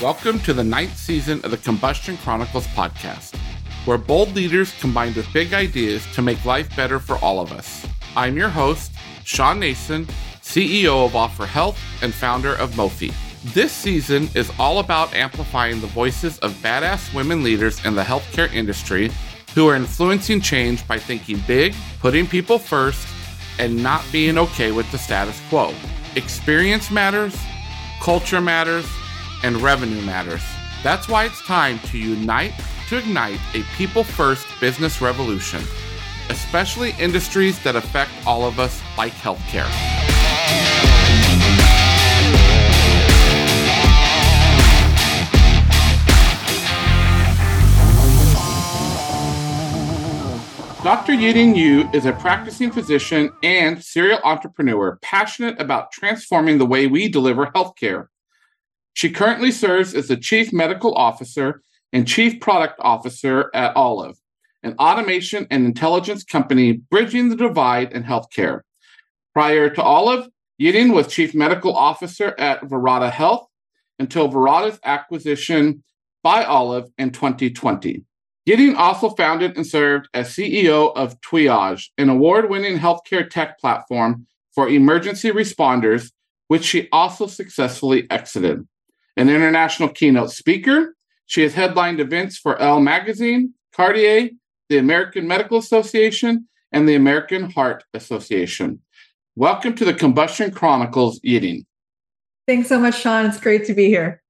Welcome to the ninth season of the Combustion Chronicles podcast, where bold leaders combine with big ideas to make life better for all of us. I'm your host, Shawn Nason, CEO of Offor Health and founder of Mofi. This season is all about amplifying the voices of badass women leaders in the healthcare industry who are influencing change by thinking big, putting people first, and not being okay with the status quo. Experience matters, culture matters, and revenue matters. That's why it's time to unite to ignite a people first business revolution, especially industries that affect all of us, like healthcare. Dr. YiDing Yu is a practicing physician and serial entrepreneur passionate about transforming the way we deliver healthcare. She currently serves as the Chief Medical Officer and Chief Product Officer at Olive, an automation and intelligence company bridging the divide in healthcare. Prior to Olive, YiDing was Chief Medical Officer at Verata Health until Verata's acquisition by Olive in 2020. YiDing also founded and served as CEO of Twiage, an award winning healthcare tech platform for emergency responders, which she also successfully exited. An international keynote speaker, she has headlined events for Elle Magazine, Cartier, the American Medical Association, and the American Heart Association. Welcome to the Combustion Chronicles YiDing. Thanks so much, Shawn. It's great to be here.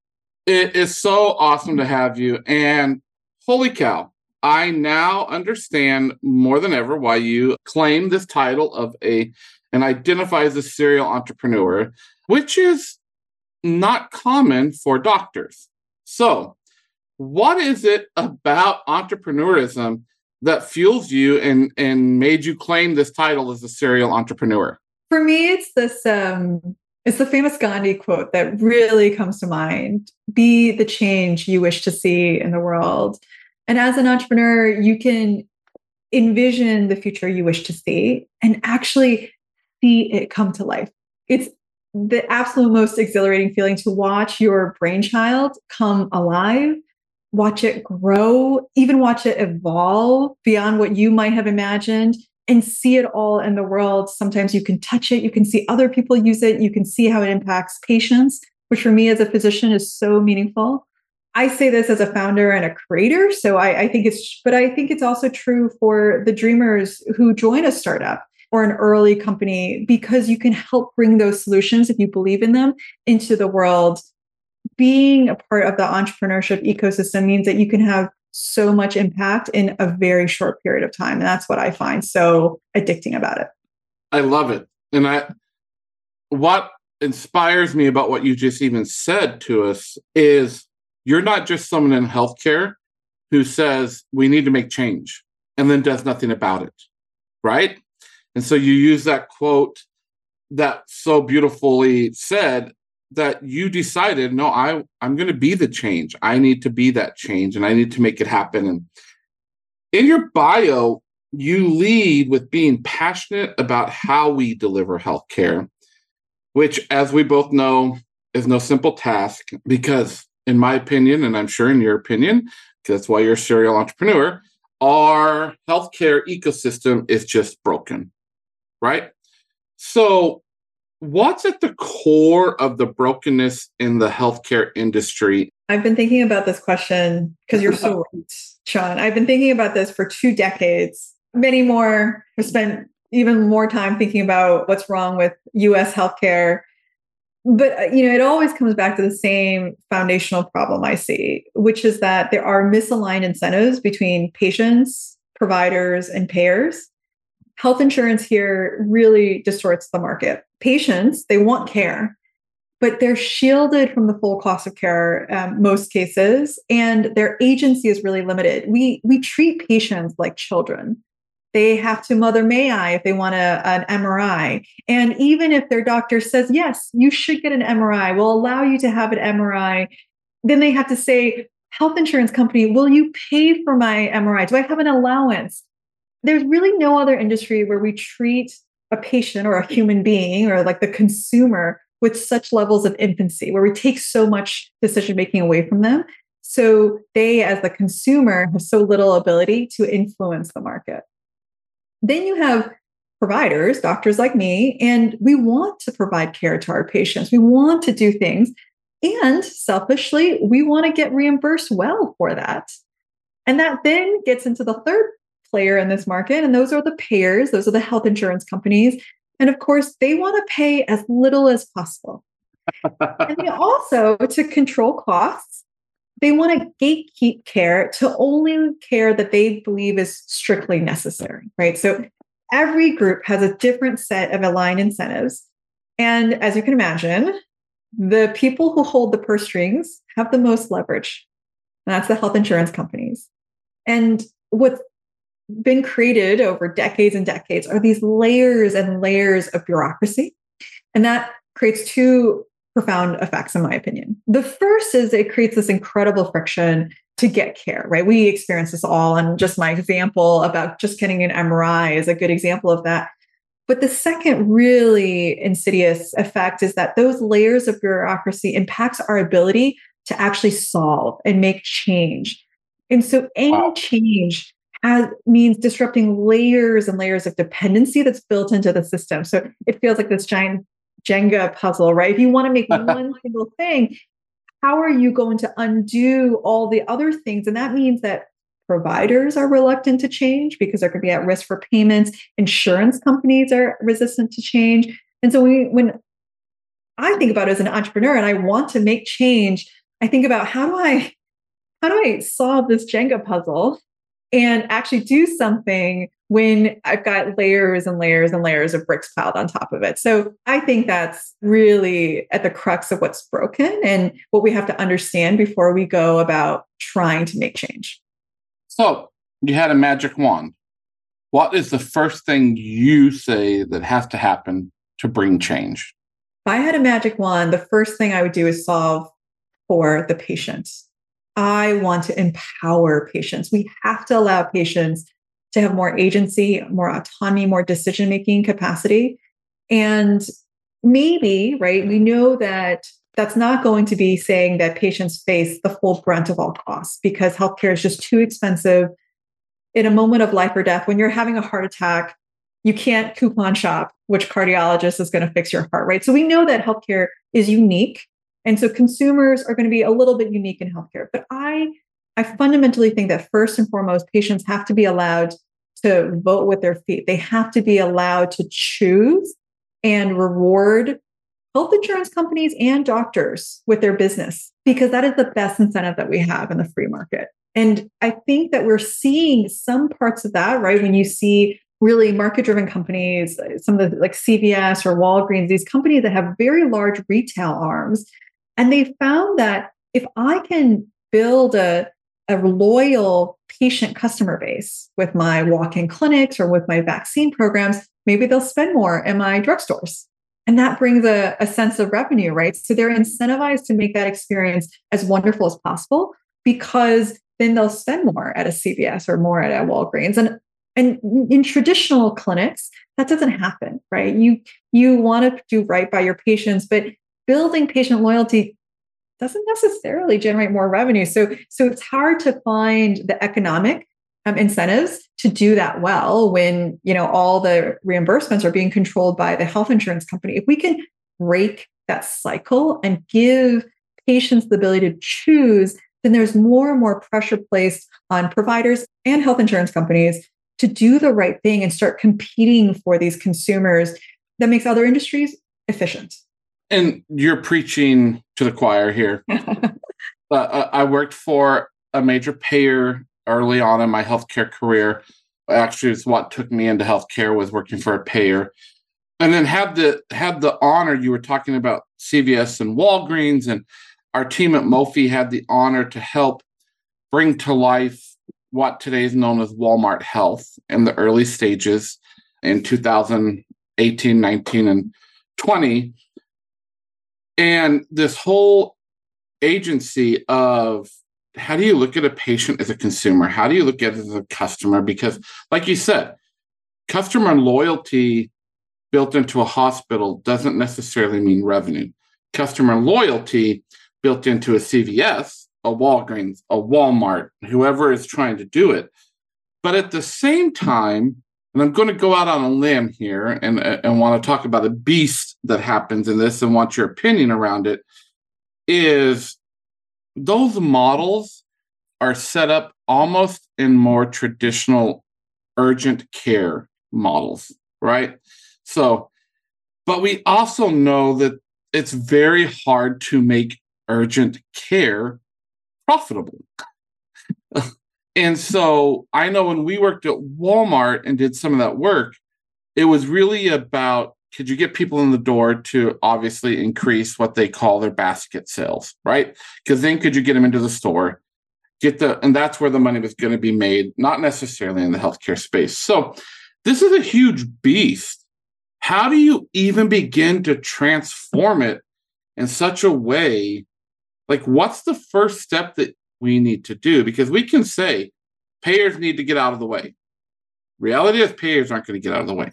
It is so awesome to have you. And holy cow, I now understand more than ever why you claim this title of a and identify as a serial entrepreneur, which is not common for doctors. So, what is it about entrepreneurism that fuels you and and made you claim this title as a serial entrepreneur? For me, it's this um it's the famous Gandhi quote that really comes to mind. Be the change you wish to see in the world. And as an entrepreneur, you can envision the future you wish to see and actually see it come to life. It's the absolute most exhilarating feeling to watch your brainchild come alive, watch it grow, even watch it evolve beyond what you might have imagined and see it all in the world. Sometimes you can touch it, you can see other people use it, you can see how it impacts patients, which for me as a physician is so meaningful. I say this as a founder and a creator. So I, I, think it's, but I think it's also true for the dreamers who join a startup or an early company because you can help bring those solutions, if you believe in them, into the world. Being a part of the entrepreneurship ecosystem means that you can have so much impact in a very short period of time. And that's what I find so addicting about it. I love it. And I, what inspires me about what you just even said to us is you're not just someone in healthcare who says we need to make change and then does nothing about it. Right. And so you use that quote that so beautifully said that you decided, no, I, I'm going to be the change. I need to be that change and I need to make it happen. And in your bio, you lead with being passionate about how we deliver healthcare, which, as we both know, is no simple task because in my opinion, and I'm sure in your opinion, because that's why you're a serial entrepreneur, our healthcare ecosystem is just broken, right? So, what's at the core of the brokenness in the healthcare industry? I've been thinking about this question because you're so right, Shawn. I've been thinking about this for two decades. Many more have spent even more time thinking about what's wrong with US healthcare but uh, you know it always comes back to the same foundational problem i see which is that there are misaligned incentives between patients providers and payers health insurance here really distorts the market patients they want care but they're shielded from the full cost of care um, most cases and their agency is really limited we we treat patients like children they have to mother may I if they want a, an MRI. And even if their doctor says, yes, you should get an MRI, we'll allow you to have an MRI, then they have to say, health insurance company, will you pay for my MRI? Do I have an allowance? There's really no other industry where we treat a patient or a human being or like the consumer with such levels of infancy where we take so much decision making away from them. So they, as the consumer, have so little ability to influence the market. Then you have providers, doctors like me, and we want to provide care to our patients. We want to do things. And selfishly, we want to get reimbursed well for that. And that then gets into the third player in this market, and those are the payers, those are the health insurance companies. And of course, they want to pay as little as possible. and they also, to control costs, they want to gatekeep care to only care that they believe is strictly necessary, right? So every group has a different set of aligned incentives. And as you can imagine, the people who hold the purse strings have the most leverage. And that's the health insurance companies. And what's been created over decades and decades are these layers and layers of bureaucracy. And that creates two profound effects, in my opinion. The first is it creates this incredible friction to get care, right? We experience this all. And just my example about just getting an MRI is a good example of that. But the second really insidious effect is that those layers of bureaucracy impacts our ability to actually solve and make change. And so any wow. change has, means disrupting layers and layers of dependency that's built into the system. So it feels like this giant Jenga puzzle, right? If you want to make one single thing, how are you going to undo all the other things? And that means that providers are reluctant to change because they're going to be at risk for payments. Insurance companies are resistant to change. And so we, when I think about it as an entrepreneur and I want to make change, I think about how do I how do I solve this Jenga puzzle and actually do something when I've got layers and layers and layers of bricks piled on top of it. So I think that's really at the crux of what's broken and what we have to understand before we go about trying to make change. So you had a magic wand. What is the first thing you say that has to happen to bring change? If I had a magic wand, the first thing I would do is solve for the patient. I want to empower patients. We have to allow patients to have more agency, more autonomy, more decision making capacity. And maybe, right, we know that that's not going to be saying that patients face the full brunt of all costs because healthcare is just too expensive. In a moment of life or death, when you're having a heart attack, you can't coupon shop which cardiologist is going to fix your heart, right? So we know that healthcare is unique and so consumers are going to be a little bit unique in healthcare. But I, I fundamentally think that first and foremost, patients have to be allowed to vote with their feet. They have to be allowed to choose and reward health insurance companies and doctors with their business because that is the best incentive that we have in the free market. And I think that we're seeing some parts of that, right? When you see really market driven companies, some of the like CVS or Walgreens, these companies that have very large retail arms and they found that if I can build a, a loyal patient customer base with my walk in clinics or with my vaccine programs, maybe they'll spend more in my drugstores. And that brings a, a sense of revenue, right? So they're incentivized to make that experience as wonderful as possible because then they'll spend more at a CVS or more at a Walgreens. And and in traditional clinics, that doesn't happen, right? You you want to do right by your patients, but building patient loyalty doesn't necessarily generate more revenue. So, so it's hard to find the economic um, incentives to do that well when you know all the reimbursements are being controlled by the health insurance company. If we can break that cycle and give patients the ability to choose, then there's more and more pressure placed on providers and health insurance companies to do the right thing and start competing for these consumers that makes other industries efficient and you're preaching to the choir here. uh, I worked for a major payer early on in my healthcare career. Actually, it's what took me into healthcare was working for a payer, and then had the had the honor. You were talking about CVS and Walgreens, and our team at Mofi had the honor to help bring to life what today is known as Walmart Health in the early stages in 2018, 19, and 20 and this whole agency of how do you look at a patient as a consumer? How do you look at it as a customer? Because, like you said, customer loyalty built into a hospital doesn't necessarily mean revenue. Customer loyalty built into a CVS, a Walgreens, a Walmart, whoever is trying to do it. But at the same time, and I'm going to go out on a limb here and, and want to talk about a beast that happens in this and want your opinion around it, is those models are set up almost in more traditional urgent care models, right? So, but we also know that it's very hard to make urgent care profitable. and so I know when we worked at Walmart and did some of that work, it was really about could you get people in the door to obviously increase what they call their basket sales, right? Because then could you get them into the store, get the, and that's where the money was going to be made, not necessarily in the healthcare space. So this is a huge beast. How do you even begin to transform it in such a way? Like, what's the first step that we need to do? Because we can say payers need to get out of the way. Reality is, payers aren't going to get out of the way.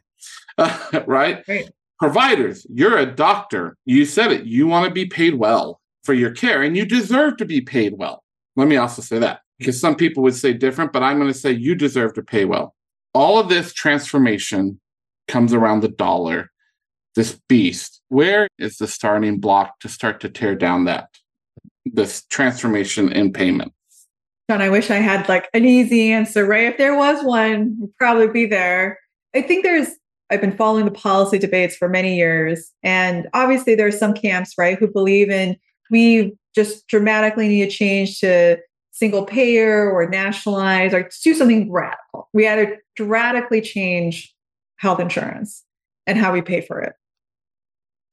right? right? Providers, you're a doctor. You said it. You want to be paid well for your care, and you deserve to be paid well. Let me also say that because some people would say different, but I'm going to say you deserve to pay well. All of this transformation comes around the dollar, this beast. Where is the starting block to start to tear down that, this transformation in payment? Shawn, I wish I had like an easy answer, right? If there was one, probably be there. I think there's I've been following the policy debates for many years. And obviously, there are some camps, right, who believe in we just dramatically need a change to single payer or nationalize or do something radical. We either radically change health insurance and how we pay for it.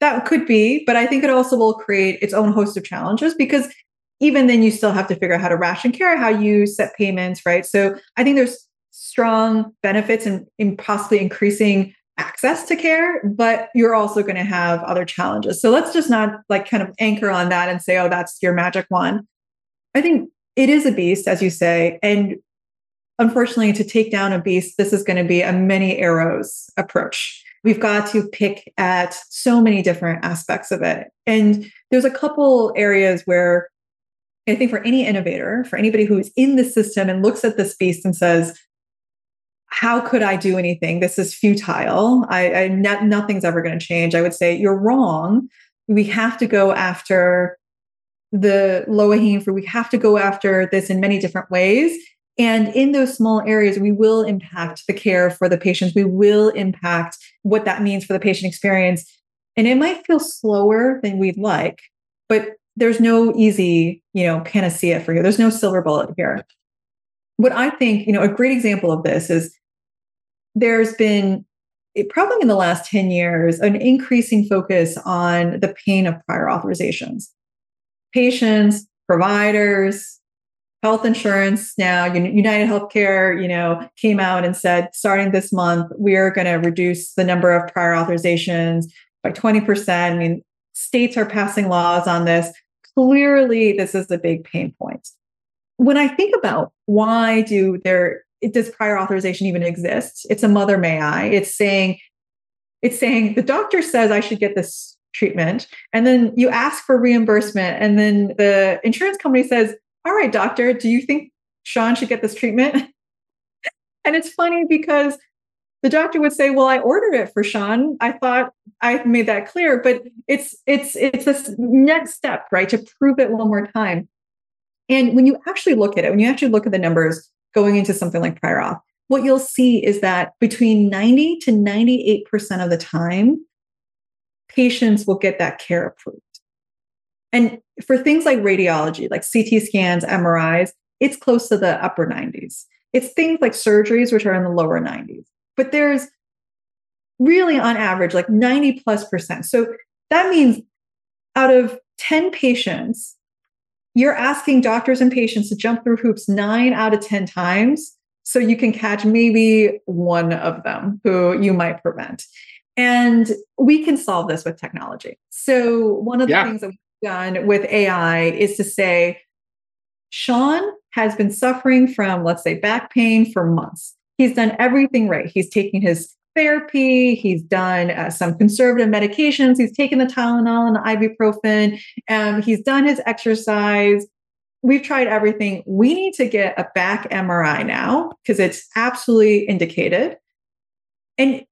That could be, but I think it also will create its own host of challenges because even then you still have to figure out how to ration care, how you set payments, right? So I think there's strong benefits in, in possibly increasing access to care, but you're also going to have other challenges. So let's just not like kind of anchor on that and say, oh, that's your magic wand. I think it is a beast, as you say. And unfortunately, to take down a beast, this is going to be a many arrows approach. We've got to pick at so many different aspects of it. And there's a couple areas where I think for any innovator, for anybody who's in the system and looks at this beast and says, how could I do anything? This is futile. I, I not, nothing's ever going to change. I would say you're wrong. We have to go after the low hanging fruit. We have to go after this in many different ways. And in those small areas, we will impact the care for the patients. We will impact what that means for the patient experience. And it might feel slower than we'd like, but there's no easy, you know, panacea for you. There's no silver bullet here. What I think, you know, a great example of this is there's been it, probably in the last 10 years an increasing focus on the pain of prior authorizations. Patients, providers, health insurance now united healthcare you know came out and said starting this month we're going to reduce the number of prior authorizations by 20% i mean states are passing laws on this. Clearly this is a big pain point. When i think about why do there it, does prior authorization even exist? It's a mother may I. It's saying, it's saying the doctor says I should get this treatment. And then you ask for reimbursement. And then the insurance company says, All right, doctor, do you think Shawn should get this treatment? and it's funny because the doctor would say, Well, I ordered it for Shawn. I thought I made that clear. But it's it's it's this next step, right? To prove it one more time. And when you actually look at it, when you actually look at the numbers, going into something like prior auth, what you'll see is that between 90 to 98% of the time, patients will get that care approved. And for things like radiology, like CT scans, MRIs, it's close to the upper 90s. It's things like surgeries, which are in the lower 90s. But there's really on average like 90 plus percent. So that means out of 10 patients, you're asking doctors and patients to jump through hoops nine out of 10 times so you can catch maybe one of them who you might prevent. And we can solve this with technology. So, one of the yeah. things that we've done with AI is to say, Shawn has been suffering from, let's say, back pain for months. He's done everything right. He's taking his therapy. He's done uh, some conservative medications. He's taken the Tylenol and the ibuprofen. and he's done his exercise. We've tried everything. We need to get a back MRI now because it's absolutely indicated. And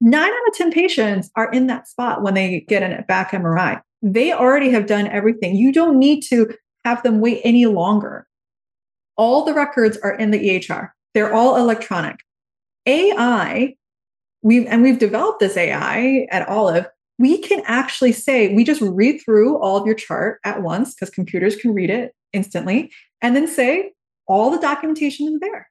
nine out of 10 patients are in that spot when they get a back MRI. They already have done everything. You don't need to have them wait any longer. All the records are in the EHR. They're all electronic. AI, we've and we've developed this AI at Olive. We can actually say, we just read through all of your chart at once because computers can read it instantly, and then say, all the documentation is there.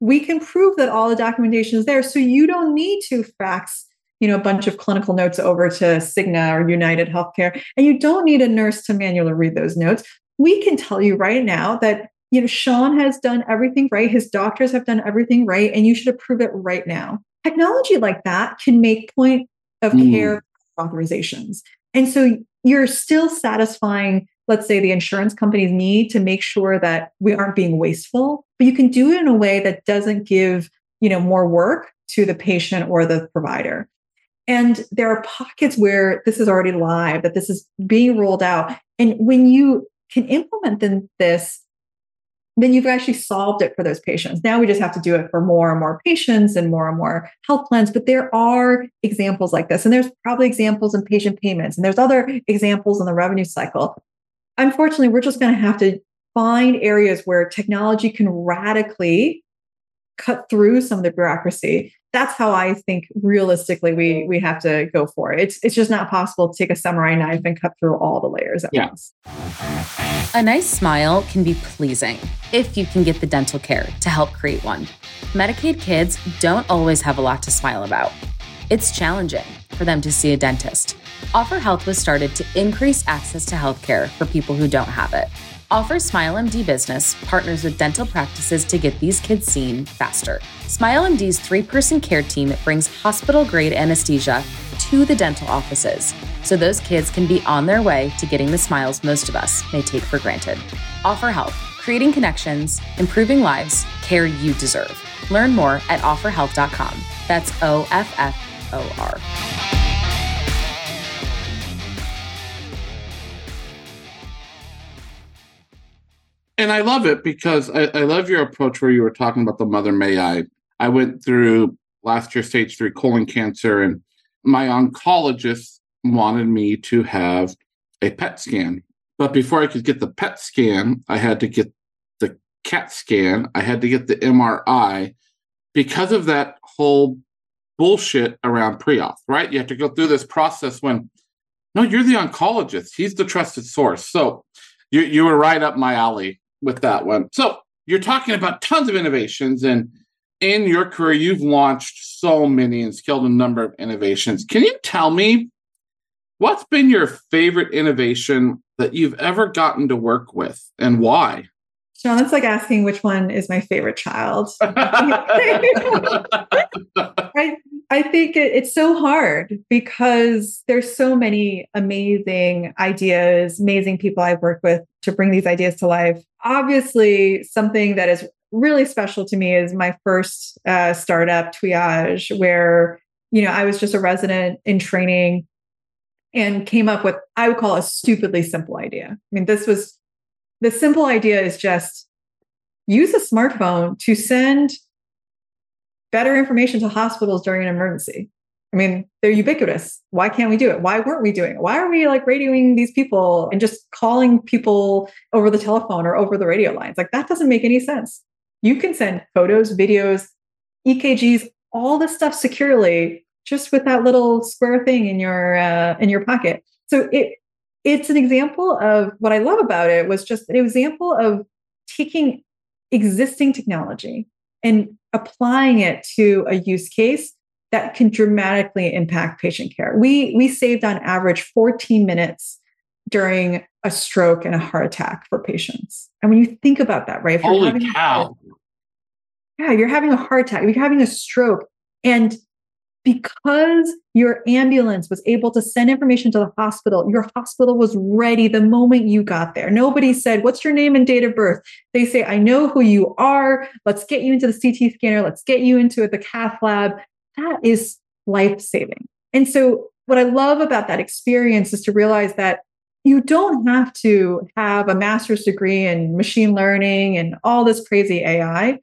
We can prove that all the documentation is there. So you don't need to fax you know, a bunch of clinical notes over to Cigna or United Healthcare, and you don't need a nurse to manually read those notes. We can tell you right now that you know, Shawn has done everything right. His doctors have done everything right, and you should approve it right now. Technology like that can make point of mm. care authorizations. And so you're still satisfying, let's say, the insurance company's need to make sure that we aren't being wasteful, but you can do it in a way that doesn't give, you know, more work to the patient or the provider. And there are pockets where this is already live, that this is being rolled out. And when you can implement then this then you've actually solved it for those patients. Now we just have to do it for more and more patients and more and more health plans. But there are examples like this. And there's probably examples in patient payments, and there's other examples in the revenue cycle. Unfortunately, we're just going to have to find areas where technology can radically cut through some of the bureaucracy that's how I think realistically we we have to go for it. It's it's just not possible to take a samurai knife and cut through all the layers at yeah. once. A nice smile can be pleasing if you can get the dental care to help create one. Medicaid kids don't always have a lot to smile about. It's challenging for them to see a dentist. Offer Health was started to increase access to healthcare for people who don't have it. Offor SmileMD Business partners with dental practices to get these kids seen faster. SmileMD's three person care team brings hospital grade anesthesia to the dental offices so those kids can be on their way to getting the smiles most of us may take for granted. Offor Health, creating connections, improving lives, care you deserve. Learn more at offorhealth.com. That's O F F O R. And I love it because I, I, love your approach where you were talking about the mother may I. I went through last year stage three colon cancer, and my oncologist wanted me to have a PET scan. But before I could get the PET scan, I had to get the CAT scan, I had to get the MRI because of that whole bullshit around pre auth, right? You have to go through this process when, no, you're the oncologist, he's the trusted source. So you, you were right up my alley with that one. So you're talking about tons of innovations, and in your career, you've launched so many and scaled a number of innovations. Can you tell me what's been your favorite innovation that you've ever gotten to work with and why? Shawn, it's like asking which one is my favorite child. I, I think it, it's so hard because there's so many amazing ideas, amazing people I've worked with to bring these ideas to life. Obviously, something that is really special to me is my first uh, startup, Twiage, where you know I was just a resident in training and came up with I would call a stupidly simple idea. I mean, this was the simple idea is just use a smartphone to send better information to hospitals during an emergency. I mean, they're ubiquitous. Why can't we do it? Why weren't we doing it? Why are we like radioing these people and just calling people over the telephone or over the radio lines? Like that doesn't make any sense. You can send photos, videos, EKGs, all this stuff securely just with that little square thing in your uh, in your pocket. So it it's an example of what I love about it was just an example of taking existing technology and applying it to a use case that can dramatically impact patient care. We we saved on average 14 minutes during a stroke and a heart attack for patients. And when you think about that, right? Holy cow. yeah, you're having a heart attack, you're having a stroke, and because your ambulance was able to send information to the hospital, your hospital was ready the moment you got there. Nobody said, What's your name and date of birth? They say, I know who you are. Let's get you into the CT scanner. Let's get you into the cath lab. that is life saving. And so, what I love about that experience is to realize that you don't have to have a master's degree in machine learning and all this crazy AI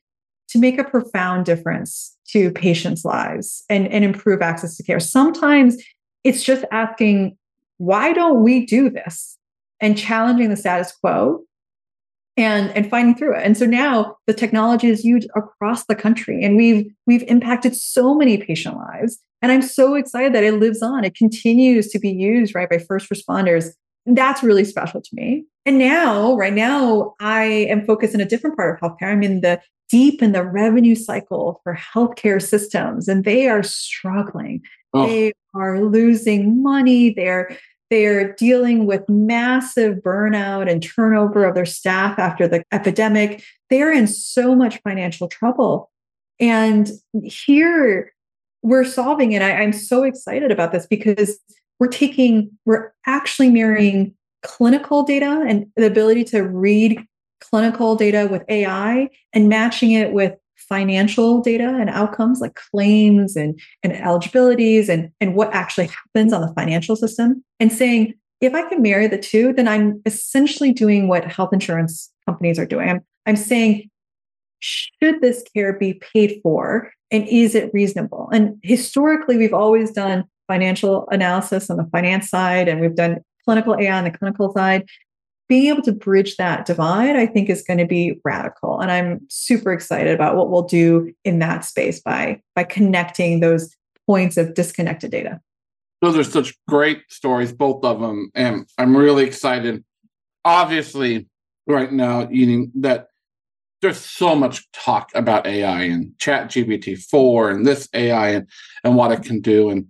to make a profound difference to patients' lives and, and improve access to care. Sometimes it's just asking, why don't we do this? And challenging the status quo and and finding through it. And so now the technology is used across the country and we've we've impacted so many patient lives. And I'm so excited that it lives on. It continues to be used right by first responders. That's really special to me. And now, right now, I am focused in a different part of healthcare. I'm in the deep in the revenue cycle for healthcare systems, and they are struggling. Oh. They are losing money. They're they're dealing with massive burnout and turnover of their staff after the epidemic. They're in so much financial trouble. And here we're solving it. I, I'm so excited about this because we're taking, we're actually marrying clinical data and the ability to read clinical data with AI and matching it with financial data and outcomes like claims and, and eligibilities and, and what actually happens on the financial system and saying, if I can marry the two, then I'm essentially doing what health insurance companies are doing. I'm, I'm saying, should this care be paid for and is it reasonable? And historically, we've always done financial analysis on the finance side and we've done clinical AI on the clinical side being able to bridge that divide, I think is going to be radical. And I'm super excited about what we'll do in that space by, by connecting those points of disconnected data. Those are such great stories, both of them. And I'm really excited. Obviously, right now, YiDing that there's so much talk about AI and chat GPT 4 and this AI and, and what it can do. And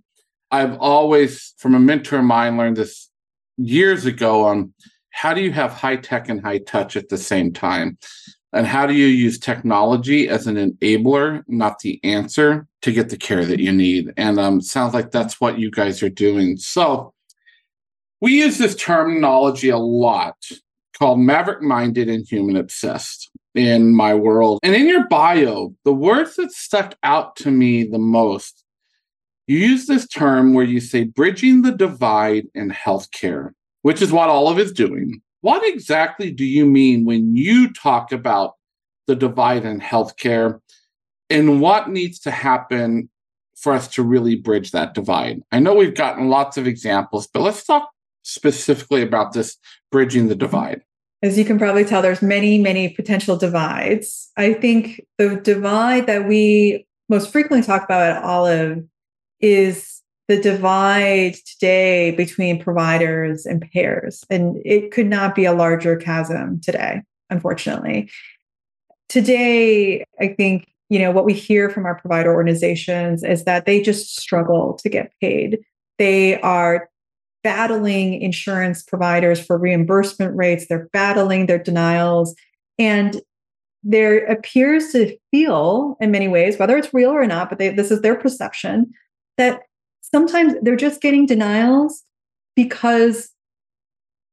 I've always, from a mentor of mine, learned this years ago on how do you have high tech and high touch at the same time? And how do you use technology as an enabler, not the answer, to get the care that you need? And um, sounds like that's what you guys are doing. So we use this terminology a lot called maverick minded and human obsessed in my world. And in your bio, the words that stuck out to me the most, you use this term where you say bridging the divide in healthcare which is what Olive is doing. What exactly do you mean when you talk about the divide in healthcare and what needs to happen for us to really bridge that divide? I know we've gotten lots of examples, but let's talk specifically about this bridging the divide. As you can probably tell, there's many, many potential divides. I think the divide that we most frequently talk about at Olive is the divide today between providers and payers. And it could not be a larger chasm today, unfortunately. Today, I think, you know, what we hear from our provider organizations is that they just struggle to get paid. They are battling insurance providers for reimbursement rates, they're battling their denials. And there appears to feel, in many ways, whether it's real or not, but they, this is their perception, that sometimes they're just getting denials because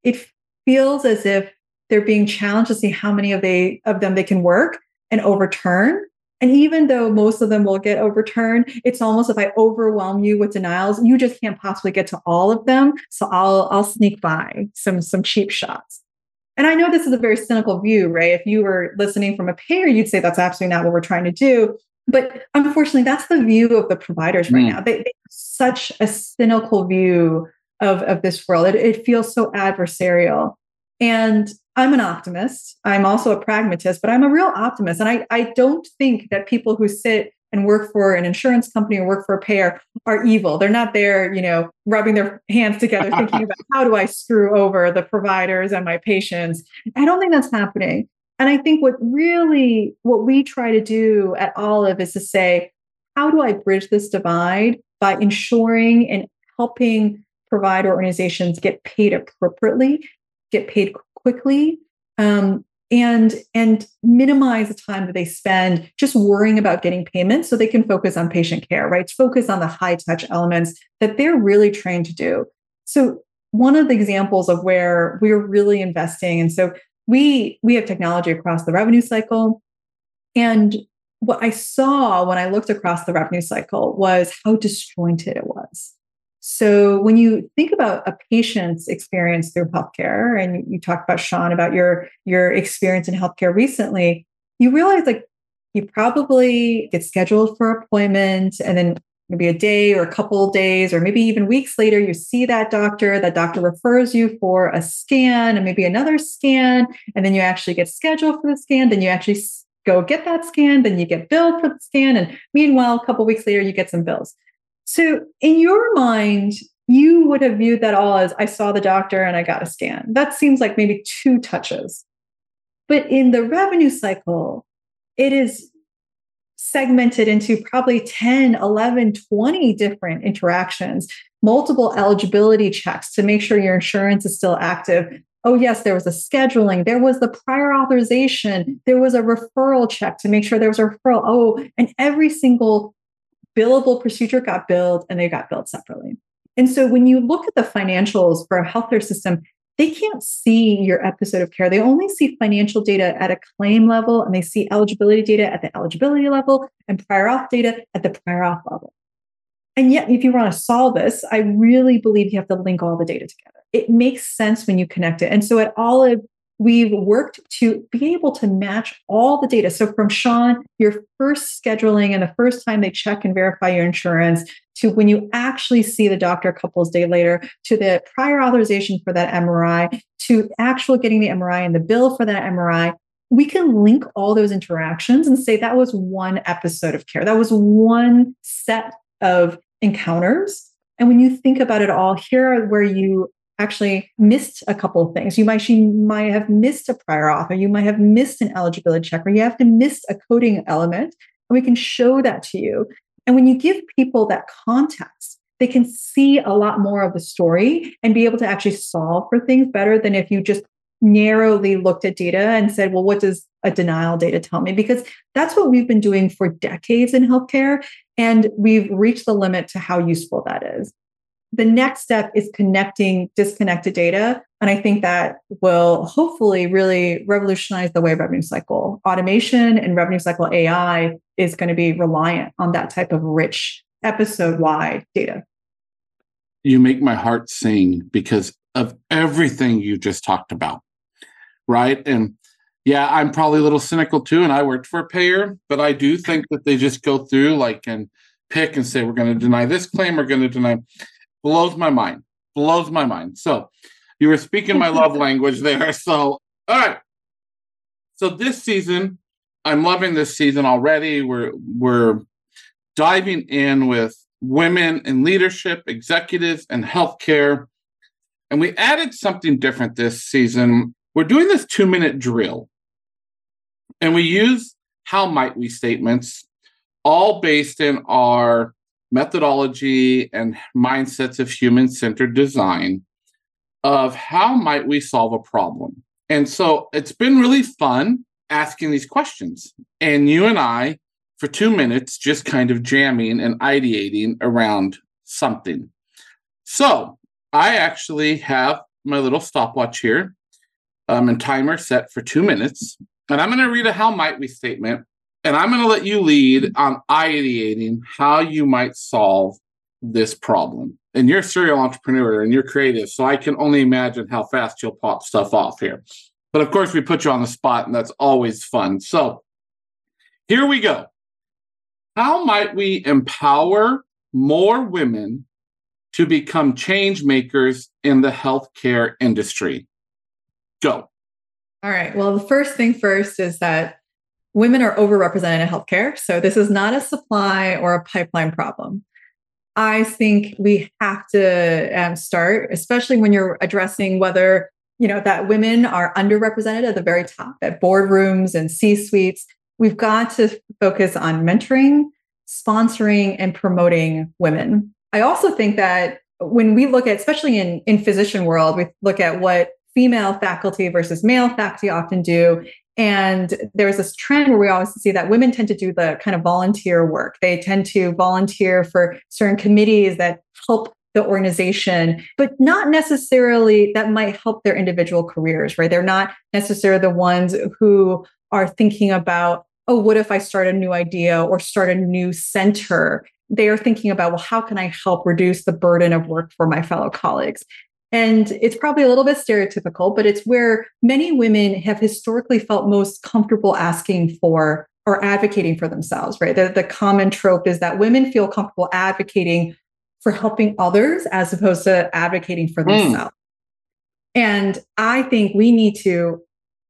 it feels as if they're being challenged to see how many of they of them they can work and overturn. And even though most of them will get overturned it's almost if i overwhelm you with denials you just can't possibly get to all of them. So i'll i'll sneak by some some cheap shots. And i know this is a very cynical view right? If you were listening from a payer you'd say that's absolutely not what we're trying to do but unfortunately, that's the view of the providers right mm. now. They, they, have such a cynical view of, of this world. It, it feels so adversarial. And I'm an optimist. I'm also a pragmatist, but I'm a real optimist. And I, I don't think that people who sit and work for an insurance company or work for a payer are evil. They're not there, you know, rubbing their hands together, thinking about how do I screw over the providers and my patients. I don't think that's happening. And I think what really, what we try to do at Olive is to say, how do I bridge this divide by ensuring and helping provider organizations get paid appropriately, get paid quickly, um, and and minimize the time that they spend just worrying about getting payments so they can focus on patient care right? Focus on the high touch elements that they're really trained to do. So one of the examples of where we're really investing and so we we have technology across the revenue cycle and what I saw when I looked across the revenue cycle was how disjointed it was. So when you think about a patient's experience through healthcare, and you talked about Shawn about your your experience in healthcare recently, you realize like you probably get scheduled for appointment, and then maybe a day or a couple days, or maybe even weeks later, you see that doctor. That doctor refers you for a scan and maybe another scan, and then you actually get scheduled for the scan. Then you actually go get that scan, then you get billed for the scan, and meanwhile, a couple weeks later, you get some bills. So, in your mind, you would have viewed that all as I saw the doctor and I got a scan. That seems like maybe two touches. But in the revenue cycle, it is segmented into probably 10, 11, 20 different interactions, multiple eligibility checks to make sure your insurance is still active. Oh, yes, there was a scheduling, there was the prior authorization, there was a referral check to make sure there was a referral. Oh, and every single billable procedure got billed and they got billed separately. And so when you look at the financials for a healthcare system, they can't see your episode of care. They only see financial data at a claim level and they see eligibility data at the eligibility level and prior auth data at the prior auth level. And yet, if you want to solve this, I really believe you have to link all the data together. It makes sense when you connect it. And so at Olive, we've worked to be able to match all the data. So from Shawn, your first scheduling and the first time they check and verify your insurance to when you actually see the doctor a couple days later to the prior authorization for that MRI to actual getting the MRI and the bill for that MRI. We can link all those interactions and say that was one episode of care. That was one set of encounters. And when you think about it all, here are where you actually missed a couple of things. You might you might have missed a prior author, you might have missed an eligibility check, or you have to miss a coding element, and we can show that to you. And when you give people that context, they can see a lot more of the story and be able to actually solve for things better than if you just narrowly looked at data and said, well, what does a denial data tell me? Because that's what we've been doing for decades in healthcare. And we've reached the limit to how useful that is. The next step is connecting disconnected data. And I think that will hopefully really revolutionize the way revenue cycle automation and revenue cycle AI is going to be reliant on that type of rich episode wide data. You make my heart sing because of everything you just talked about. Right. And yeah, I'm probably a little cynical too. And I worked for a payer, but I do think that they just go through like and pick and say, we're going to deny this claim, we're going to deny blows my mind. Blows my mind. So you were speaking my love language there. So all right. So this season, I'm loving this season already. We're we're diving in with women in leadership, executives, and healthcare. And we added something different this season. We're doing this two minute drill. And we use how might we statements, all based in our methodology and mindsets of human centered design of how might we solve a problem. And so it's been really fun asking these questions. And you and I, for two minutes, just kind of jamming and ideating around something. So I actually have my little stopwatch here um, and timer set for two minutes. And I'm going to read a how might we statement and I'm going to let you lead on ideating how you might solve this problem. And you're a serial entrepreneur and you're creative, so I can only imagine how fast you'll pop stuff off here. But of course, we put you on the spot, and that's always fun. So here we go. How might we empower more women to become change makers in the healthcare industry? Go. All right. Well, the first thing first is that women are overrepresented in healthcare. So this is not a supply or a pipeline problem. I think we have to um, start, especially when you're addressing whether you know that women are underrepresented at the very top at boardrooms and C suites. We've got to focus on mentoring, sponsoring, and promoting women. I also think that when we look at, especially in in physician world, we look at what female faculty versus male faculty often do and there's this trend where we always see that women tend to do the kind of volunteer work. They tend to volunteer for certain committees that help the organization, but not necessarily that might help their individual careers, right? They're not necessarily the ones who are thinking about oh, what if I start a new idea or start a new center? They are thinking about, well, how can I help reduce the burden of work for my fellow colleagues? And it's probably a little bit stereotypical, but it's where many women have historically felt most comfortable asking for or advocating for themselves, right? The, the common trope is that women feel comfortable advocating for helping others as opposed to advocating for mm. themselves. And I think we need to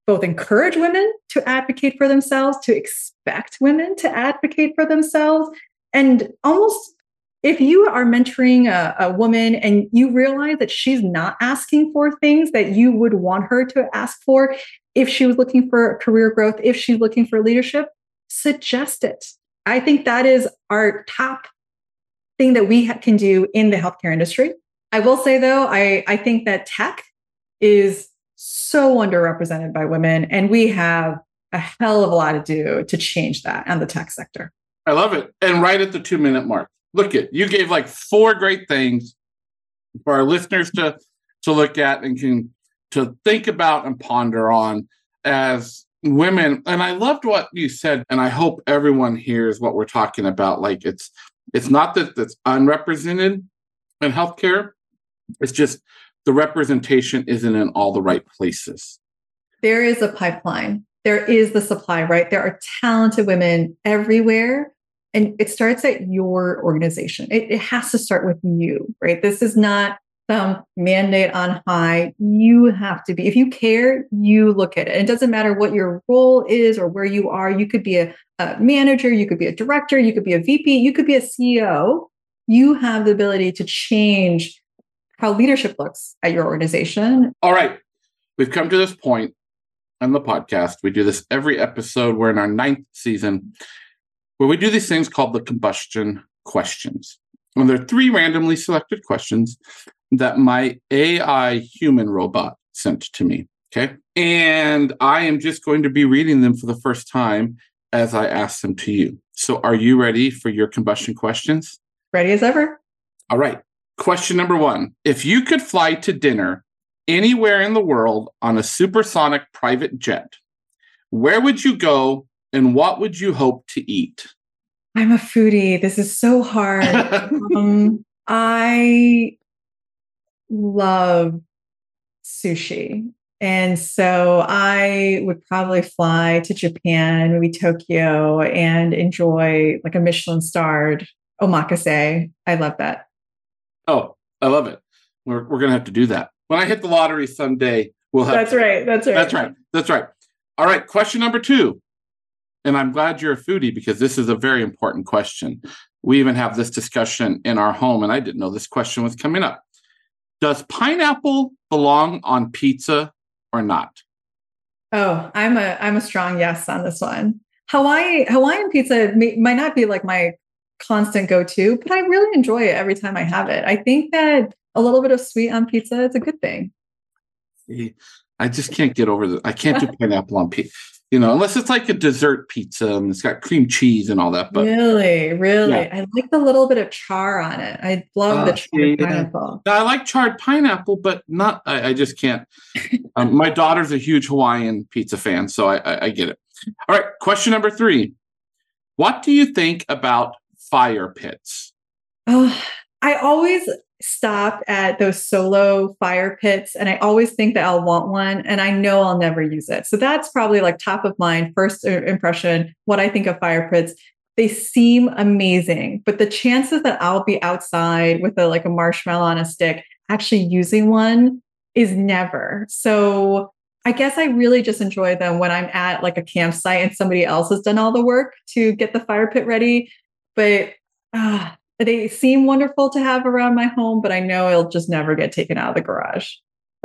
both encourage women to advocate for themselves, to expect women to advocate for themselves, and almost if you are mentoring a, a, woman and you realize that she's not asking for things that you would want her to ask for, if she was looking for career growth, if she's looking for leadership, suggest it. I think that is our top thing that we ha- can do in the healthcare industry. I will say though, I, I think that tech is so underrepresented by women, and we have a hell of a lot to do to change that in the tech sector. I love it. And right at the two minute mark, look at you gave like four great things for our listeners to to look at and can to think about and ponder on as women. And i loved what you said and i hope everyone hears what we're talking about. Like it's it's not that that's unrepresented in healthcare. It's just the representation isn't in all the right places. There is a pipeline. There is the supply right? There are talented women everywhere and it starts at your organization it, it has to start with you right this is not some mandate on high. You have to be, if you care, you look at it. It doesn't matter what your role is or where you are. You could be a, a, manager, you could be a director, you could be a VP, you could be a CEO. You have the ability to change how leadership looks at your organization. All right. We've come to this point on the podcast. We do this every episode. We're in our ninth season where we do these things called the combustion questions. And there are three randomly selected questions that my AI human robot sent to me. Okay. And I am just going to be reading them for the first time as I ask them to you. So are you ready for your combustion questions? Ready as ever. All right. Question number one If you could fly to dinner anywhere in the world on a supersonic private jet, where would you go and what would you hope to eat? I'm a foodie. This is so hard. um, I love sushi. And so I would probably fly to Japan, maybe Tokyo, and enjoy like a Michelin starred omakase. I love that. Oh, I love it. We're, we're going to have to do that. When I hit the lottery someday, we'll have. That's to, right. That's right. That's right. That's right. All right. Question number two. And I'm glad you're a foodie because this is a very important question. We even have this discussion in our home, and I didn't know this question was coming up. Does pineapple belong on pizza or not? Oh, I'm a I'm a strong yes on this one. Hawaii Hawaiian pizza may, might not be like my constant go-to, but I really enjoy it every time I have it. I think that a little bit of sweet on pizza is a good thing. See, I just can't get over the I can't do pineapple on pizza you know, unless it's like a dessert pizza and it's got cream cheese and all that. But really, really, yeah. I like the little bit of char on it. I love uh, the charred yeah. pineapple. I like charred pineapple, but not. I, I just can't. um, my daughter's a huge Hawaiian pizza fan, so I, I, I get it. All right, question number three: What do you think about fire pits? Oh, I always stop at those solo fire pits and I always think that I'll want one and I know I'll never use it. So that's probably like top of mind, first impression, what I think of fire pits. They seem amazing, but the chances that I'll be outside with a like a marshmallow on a stick actually using one is never. So I guess I really just enjoy them when I'm at like a campsite and somebody else has done all the work to get the fire pit ready. But uh, they seem wonderful to have around my home, but I know it'll just never get taken out of the garage.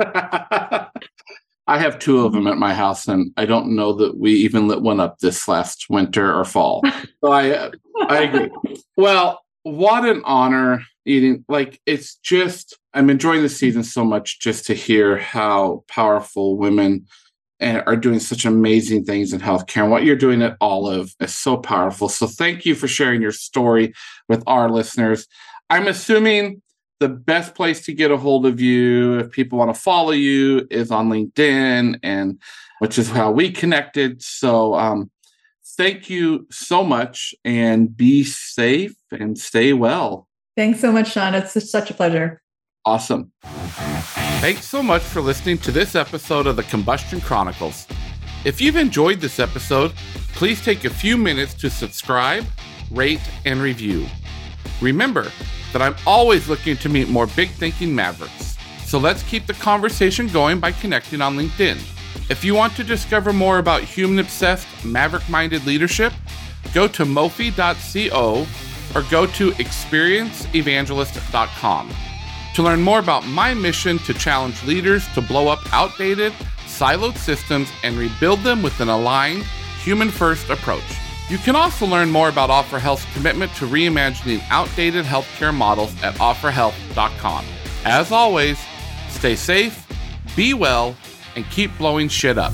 I have two of them at my house, and I don't know that we even lit one up this last winter or fall. So I, I agree. Well, what an honor YiDing! Like it's just, I'm enjoying the season so much just to hear how powerful women are doing such amazing things in healthcare. And what you're doing at Olive is so powerful. So thank you for sharing your story with our listeners. I'm assuming the best place to get a hold of you if people want to follow you is on LinkedIn and which is how we connected. So um, thank you so much and be safe and stay well. Thanks so much, Shawn. It's such a pleasure. Awesome. Thanks so much for listening to this episode of the Combustion Chronicles. If you've enjoyed this episode, please take a few minutes to subscribe, rate, and review. Remember that I'm always looking to meet more big thinking mavericks. So let's keep the conversation going by connecting on LinkedIn. If you want to discover more about human obsessed, maverick minded leadership, go to mofi.co or go to experienceevangelist.com. To learn more about my mission to challenge leaders to blow up outdated, siloed systems and rebuild them with an aligned, human first approach. You can also learn more about Offor Health's commitment to reimagining outdated healthcare models at offorhealth.com. As always, stay safe, be well, and keep blowing shit up.